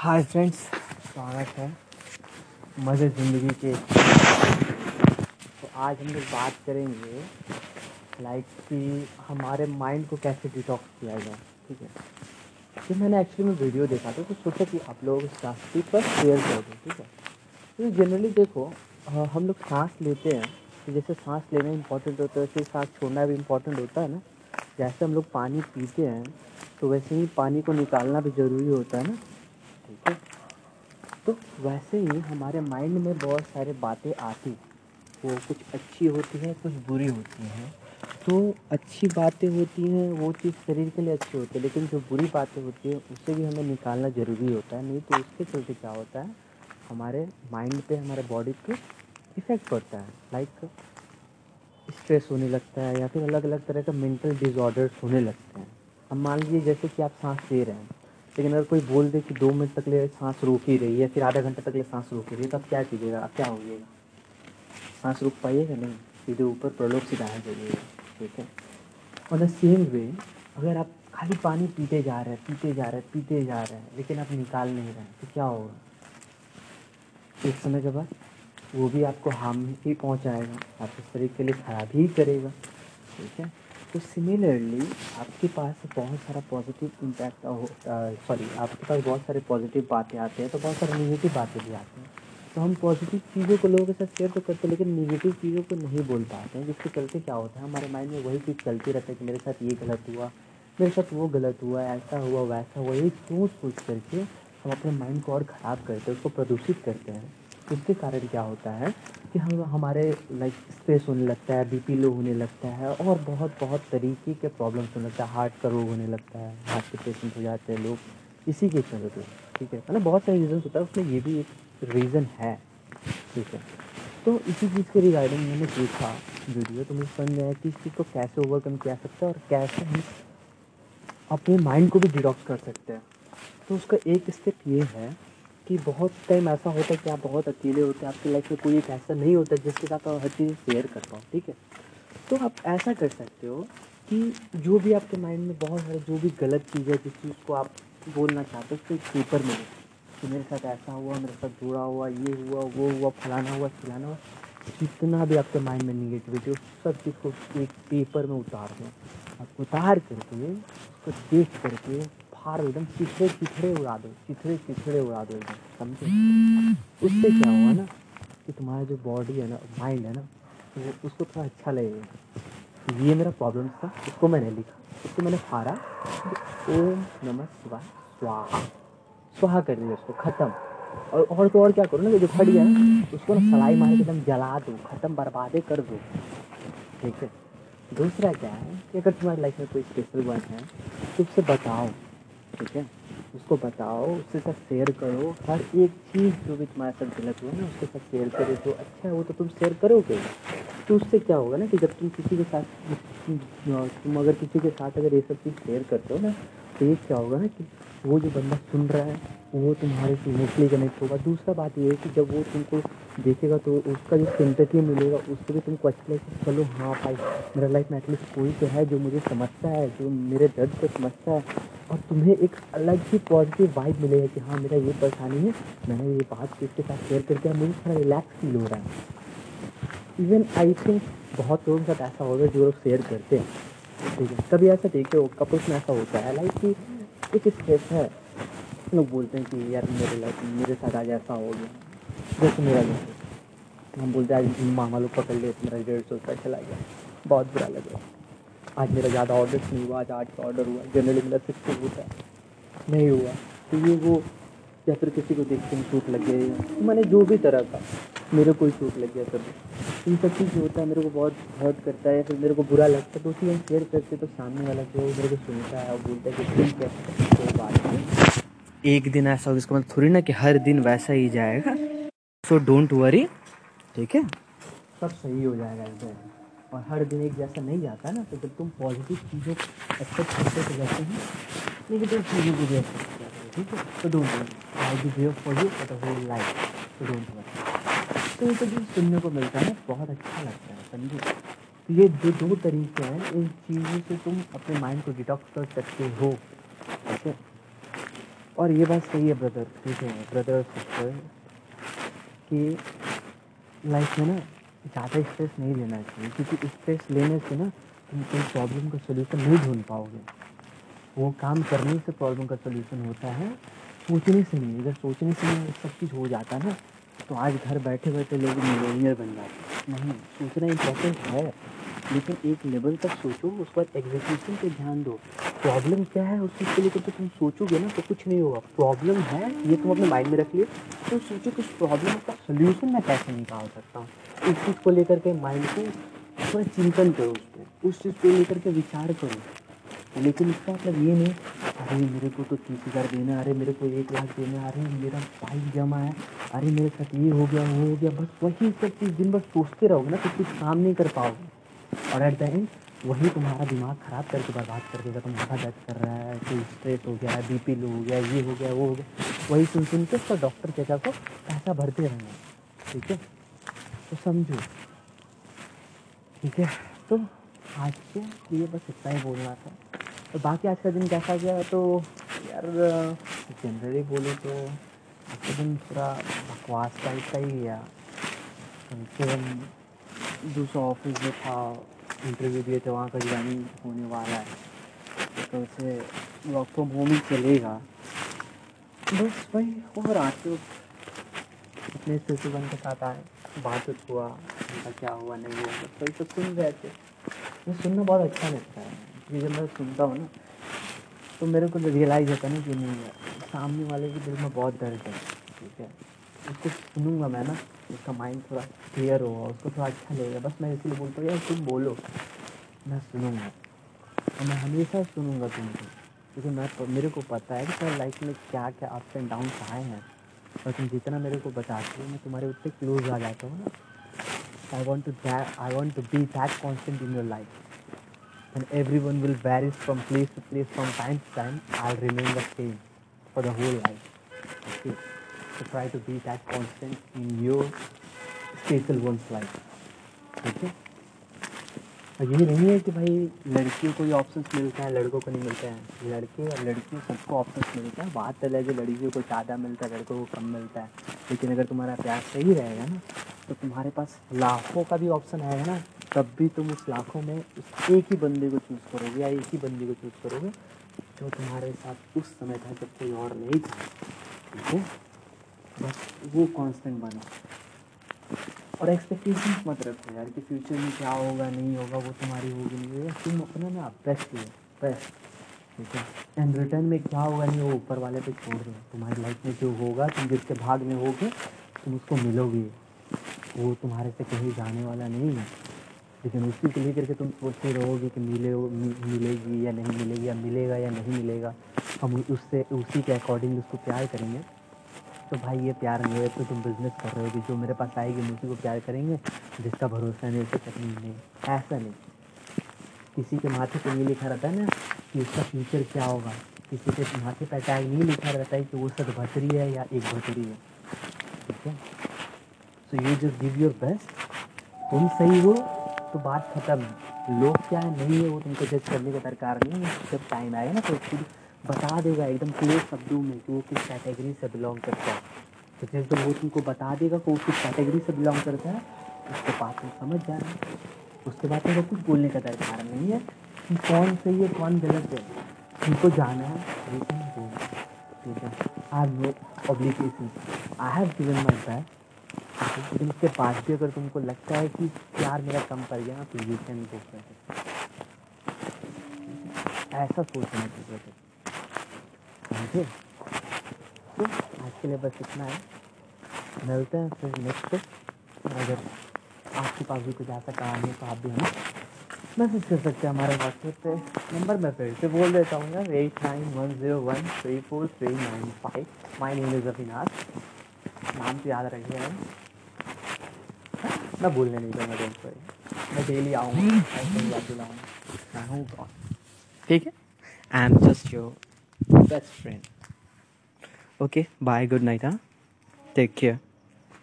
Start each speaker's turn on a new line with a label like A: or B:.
A: Hi friends स्वागत है मज़े ज़िंदगी के। तो आज हम लोग बात करेंगे लाइक कि हमारे माइंड को कैसे डिटॉक्स किया जाए, ठीक है? तो मैंने एक्चुअली में वीडियो देखा था तो सोचा कि आप लोग रास्ते पर शेयर कर दें, ठीक है? तो जनरली देखो हम लोग सांस लेते हैं तो जैसे सांस लेना इम्पोर्टेंट होता है वैसे सांस छोड़ना भी इम्पोर्टेंट होता है ना? जैसे हम लोग पानी पीते हैं तो वैसे ही पानी को निकालना भी ज़रूरी होता है ना? ठीक है? तो वैसे ही हमारे माइंड में बहुत सारे बातें आती वो कुछ अच्छी होती हैं, कुछ बुरी होती हैं। तो अच्छी बातें होती हैं, वो चीज़ शरीर के लिए अच्छी होती है। लेकिन जो बुरी बातें होती हैं, उसे भी हमें निकालना ज़रूरी होता है। नहीं तो उसके चलते क्या होता है? हमारे माइंड पे, हमारे बॉडी पे इफ़ेक्ट पड़ता है। लाइक स्ट्रेस होने लगता है या फिर अलग अलग तरह का मेंटल डिसऑर्डर्स होने लगते हैं। अब मान लीजिए जैसे कि आप सांस ले रहे हैं। लेकिन अगर कोई बोल दे कि दो मिनट तक ले, सांस रोक ही रही है, फिर आधा घंटे तक ले, सांस रोक रही है तो आप क्या कीजिएगा? आप क्या होइएगा? सांस रोक पाइएगा नहीं? सीधे ऊपर प्रलोभ सिधाना चाहिए ठीक है? और द सेम वे अगर आप खाली पानी पीते जा रहे हैं, पीते जा रहे हैं, पीते जा रहे हैं, लेकिन आप निकाल नहीं रहे तो क्या होगा? एक समय के बाद वो भी आपको हार्म ही पहुंचाएगा आपके शरीर के लिए खराब ही करेगा, ठीक है? तो सिमिलरली आपके पास बहुत सारा पॉजिटिव इम्पैक्ट सॉरी आपके पास बहुत सारे पॉजिटिव बातें आते हैं तो बहुत सारे निगेटिव बातें भी आती हैं। तो हम पॉजिटिव चीज़ों को लोगों के साथ शेयर तो करते हैं, लेकिन निगेटिव चीज़ों को नहीं बोल पाते हैं, जिसके चलते क्या होता है, हमारे माइंड में वही चीज़ चलती रहता है कि मेरे साथ ये गलत हुआ, मेरे साथ वो गलत हुआ, ऐसा हुआ, वैसा हुआ यही सोच सोच करके हम अपने माइंड को और ख़राब करते हैं, उसको प्रदूषित करते हैं। उसके कारण क्या होता है कि हम हमारे लाइक स्ट्रेस होने लगता है बीपी लो होने लगता है और बहुत बहुत तरीके के प्रॉब्लम्स होने लगता है हार्ट का रोग होने लगता है हार्ट के पेशेंट हो जाते हैं लोग, इसी के चलते, ठीक है? मतलब बहुत सारे रीज़न्स होता है, उसमें ये भी एक रीज़न है, ठीक है? तो इसी चीज़ के रिगार्डिंग मैंने देखा वीडियो तो मुझे समझ में आया कि इस चीज़ को कैसे ओवरकम किया सकता है और कैसे हम अपने माइंड को भी डिटॉक्स कर सकते हैं। तो उसका एक स्टेप ये है कि बहुत टाइम ऐसा होता है कि आप बहुत अकेले होते हैं, आपकी लाइफ में कोई एक ऐसा नहीं होता जिसके साथ आप हर चीज़ शेयर कर पाओ, ठीक है? तो आप ऐसा कर सकते हो कि जो भी आपके माइंड में बहुत सारे, जो भी गलत चीज़ है, जिस चीज़ को आप बोलना चाहते हो, उसको एक पेपर में कि मेरे साथ ऐसा हुआ, मेरे साथ जुड़ा हुआ, ये हुआ, वो हुआ, फलाना हुआ खिलाना हुआ, जितना भी आपके माइंड में निगेटिविटी हो सब चीज़ को एक पेपर में उतार दो। आप उतार करके उसको देख करके फाड़ एकदम चिथड़े चिथड़े उड़ा दो, चिथड़े चिथड़े उड़ा दो एकदम, समझे? उससे क्या हुआ ना कि तुम्हारा जो बॉडी है ना माइंड है ना, वो उसको थोड़ा अच्छा लगेगा। ये मेरा प्रॉब्लम था उसको मैंने लिखा। उसको मैंने फाड़ा ओम नमः शिवाय। स्वाहा। स्वाहा कर दिया उसको, ख़त्म। और और तो और क्या करो ना, जो खड़ी है ना, उसको ना सलाई मार के एकदम जला दो, ख़त्म, बर्बादे कर दो। ठीक है? दूसरा क्या है कि अगर तुम्हारी लाइफ में कोई स्पेशल वन है तो उससे बताओ। ठीक है? उसको बताओ, उसके साथ शेयर करो। हर एक चीज़ जो भी तुम्हारे साथ गलत हुआ ना, उसके साथ शेयर करो। जो अच्छा है, वो तो तुम शेयर करोगे। तो उससे क्या होगा ना कि जब तुम किसी के साथ तुम अगर किसी के साथ अगर ये सब चीज़ शेयर करते हो ना तो ये क्या होगा ना कि वो जो बंदा सुन रहा है, वो तुम्हारे से इमोशनली कनेक्ट होगा। दूसरा बात ये है कि जब वो तुमको देखेगा तो उसका जो सिंपथी मिलेगा, उससे भी तुमको अच्छा लगेगा। चलो हाँ भाई, मेरा लाइफ में एटलीस्ट कोई तो है जो मुझे समझता है, जो मेरे दर्द को समझता है। और तुम्हें एक अलग ही पॉजिटिव वाइब मिलेगा कि हाँ मेरा ये परेशानी है, मैंने ये बात किसके साथ शेयर करके मुझे थोड़ा रिलैक्स फील हो रहा है। इवन आई थिंक बहुत लोगों के साथ ऐसा होगा जो लोग शेयर करते हैं। ठीक है, कभी ऐसा देखो कपल्स में ऐसा होता है लाइक कि एक स्ट्रेस है, लोग बोलते हैं कि यार मेरे लाइफ मेरे साथ आज ऐसा हो गया, जैसे मेरा जैसे हम बोलते हैं, आज मामा लोग पकड़ लिए मेरा डेढ़ सौ रुपया चला गया। बहुत बुरा लगा आज मेरा ज़्यादा ऑर्डर नहीं हुआ, आज आठ का ऑर्डर हुआ। जनरली मेरा सिक्स होता है। नहीं हुआ। तो ये वो या फिर किसी को देख के चोट लग गई तो मैंने जो भी तरह का मेरे को ही चोट लग गया कभी इन सब चीज़ जो होता है, मेरे को बहुत हर्ट करता है या फिर मेरे को बुरा लगता है तो उसी हम शेयर करते तो सामने वाला जो मेरे को सुनता है और बोलता है कि ठीक है? कोई बात नहीं। एक दिन ऐसा होगा, इसका मतलब थोड़ी ना कि हर दिन वैसा ही जाएगा। सो डोंट वरी ठीक है? सब सही हो जाएगा एकदम और हर दिन एक जैसा नहीं जाता ना तो जब तुम पॉजिटिव चीज़ों को एक्सेप्ट करते तो जैसे हैं। नेगेटिव चीज़ों को भी एक्सेप्ट करते हो, ठीक है? तो don't worry I be way for you for the whole life तो डोंट वरी तो ये सब जो सुनने को मिलता है बहुत अच्छा लगता है, समझे? तो ये जो दो तरीके हैं, इन चीज़ों से तुम अपने माइंड को डिटॉक्स कर सकते हो, ठीक है? और ये बात सही है ब्रदर ठीक है ब्रदर सिस्टर कि लाइफ में ना ज़्यादा स्ट्रेस नहीं लेना चाहिए, क्योंकि स्ट्रेस लेने से ना तुम कोई प्रॉब्लम का सोल्यूशन नहीं ढूंढ पाओगे। वो काम करने से प्रॉब्लम का सोल्यूशन होता है, सोचने से नहीं। अगर सोचने से नहीं, सब चीज़ हो जाता ना तो आज घर बैठे बैठे लोग मिलेनियर बन जाते नहीं, सोचना इम्पोर्टेंट है, लेकिन एक लेवल तक सोचो, उस पर एग्जीक्यूशन पे ध्यान दो। प्रॉब्लम क्या है? उस चीज़ को लेकर तो तुम सोचोगे ना तो कुछ नहीं होगा। प्रॉब्लम है, ये तुम अपने माइंड में रख लिए तो सोचो कि उस प्रॉब्लम का सोल्यूशन मैं कैसे निकाल सकता हूँ? उस चीज़ को लेकर के माइंड को थोड़ा चिंतन करो उस पर उस चीज़ को लेकर के विचार करो। लेकिन इसका मतलब ये नहीं, अरे मेरे को तो तीस हज़ार देना अरे मेरे को एक लाख देना अरे मेरा बाइक जमा है, अरे मेरे साथ ये हो गया, वो हो गया, बस वही सब चीज़ दिन भर सोचते रहोगे ना तो कुछ काम नहीं कर पाओगे। और एट द एंड वही तुम्हारा दिमाग ख़राब करके बर्बाद कर देगा। तुम माथा दर्द कर रहा है, कोई स्ट्रेस हो गया बी पी लो हो गया, ये हो गया, वो हो गया। वही सुन सुन के उसका डॉक्टर कहता को पैसा भरते रहना ठीक है? तो समझो, ठीक है? तो आज के लिए बस इतना ही बोलना था। और बाकी आज का दिन कैसा गया? तो यार जनरली बोले तो आज का दिन पूरा बकवास टाइप का ही गया। कम दूसरा ऑफ़िस में था इंटरव्यू दिए थे, वहाँ का ज्वाइनिंग होने वाला है। तो उसे वर्क फ्रॉम होम ही चलेगा। बस वही और आते अपने सिसु बन के साथ आए बात हुआ, उनका क्या हुआ, नहीं हुआ बस वही सब सुन रहे थे। मुझे सुनना बहुत अच्छा लगता है। क्योंकि जब मैं सुनता हूँ ना तो मेरे को रियलाइज़ होता है ना कि नहीं, सामने वाले के दिल में बहुत दर्द है, ठीक है? उसको सुनूँगा मैं ना उसका माइंड थोड़ा क्लियर होगा उसको थोड़ा अच्छा लगेगा। बस मैं इसीलिए बोलता हूँ यार तुम बोलो। मैं सुनूँगा। और मैं हमेशा सुनूँगा तुमको। क्योंकि मैं मेरे को पता है कि तुम्हारी लाइफ में क्या क्या अप्स एंड डाउन आए हैं। और तुम जितना मेरे को बताते हो मैं तुम्हारे उतने क्लोज आ जाता हूँ ना। I want to I want to be that constant in your life and everyone will vary from place to place from time to time, I'll remain the same for the whole life. Okay. So try to be that constant in your special one's life. Okay. और यही नहीं है कि भाई लड़कियों को ही options मिलते हैं, लड़कों को नहीं मिलते हैं। लड़के और लड़कियों सबको ऑप्शंस मिलते हैं। बात चल है, लड़कियों को ज़्यादा मिलता है, लड़कों को कम मिलता है। लेकिन अगर तुम्हारा प्यार सही रहेगा ना तो तुम्हारे पास लाखों का भी ऑप्शन है ना, तब भी तुम उस लाखों में उस एक ही बंदे को चूज़ करोगे या एक ही बंदे को चूज़ करोगे जो तुम्हारे साथ उस समय था जब कोई और नहीं था। ठीक है? बस वो कांस्टेंट बनो। और एक्सपेक्टेशन मत रखो यार कि फ्यूचर में क्या होगा, नहीं होगा, वो तुम्हारी होगी, नहीं होगी। तुम अपना ना बेस्ट दो बेस्ट ठीक है? एंड रिटर्न में क्या होगा, नहीं वो ऊपर वाले पे छोड़ दो। तुम्हारी लाइफ में जो होगा, तुम जिसके भाग में होगे, तुम उसको मिलोगे। वो तुम्हारे से कहीं जाने वाला नहीं है। लेकिन उसी को लेकर के तुम सोचते रहोगे कि मिले मिलेगी या नहीं मिलेगी, या मिलेगा या नहीं मिलेगा। हम उससे उसी के अकॉर्डिंग उसको प्यार करेंगे। तो भाई ये प्यार नहीं है तो तुम बिज़नेस कर रहे हो जो मेरे पास आएगी उसी को प्यार करेंगे, जिसका भरोसा नहीं उसे तकलीफ़ नहीं ऐसा नहीं। किसी के माथे पर ये लिखा रहता है ना कि उसका फ्यूचर क्या होगा। किसी के माथे पर टैग नहीं लिखा रहता है कि वो सब भतरी है या एक भतरी है। ठीक है? So you just give your best तुम सही हो तो बात ख़त्म। है लोग क्या है नहीं है वो तुमको जज करने का दरकार नहीं है। जब टाइम आएगा ना तो बता देगा एकदम क्लियर शब्दों में कि वो किस कैटेगरी से बिलोंग करता है। तो जब वो तुमको बता देगा कि वो किस कैटेगरी से बिलोंग करता है, उसके बाद तुम समझ जाना। उसके बाद तुमको कुछ बोलने का दरकार नहीं है कि कौन सही है कौन गलत है। तुमको जाना है, लेकिन ठीक है। I know obligation I have given my back लेकिन उसके बाद भी अगर तुमको लगता है कि प्यार मेरा कम पड़ गया ना तो यू कैन गो ऐसा सोचना चाहिए। समझे तो आज के लिए बस इतना है। मिलते हैं फिर नेक्स्ट अगर आपके पास भी कुछ ऐसा कहानी है तो आप भी हमें मैसेज कर सकते हैं हमारे व्हाट्सएप पे। नंबर मैं फिर से बोल देता हूँ यार eight nine one zero one three four three nine five my name is Avinash नाम तो याद रखिए मैं भूलने नहीं दूँगा डोंट वरी मैं डेली आऊँगा याद दिलाऊँगा ठीक है? I am just your best friend. Okay bye good night huh? Take care.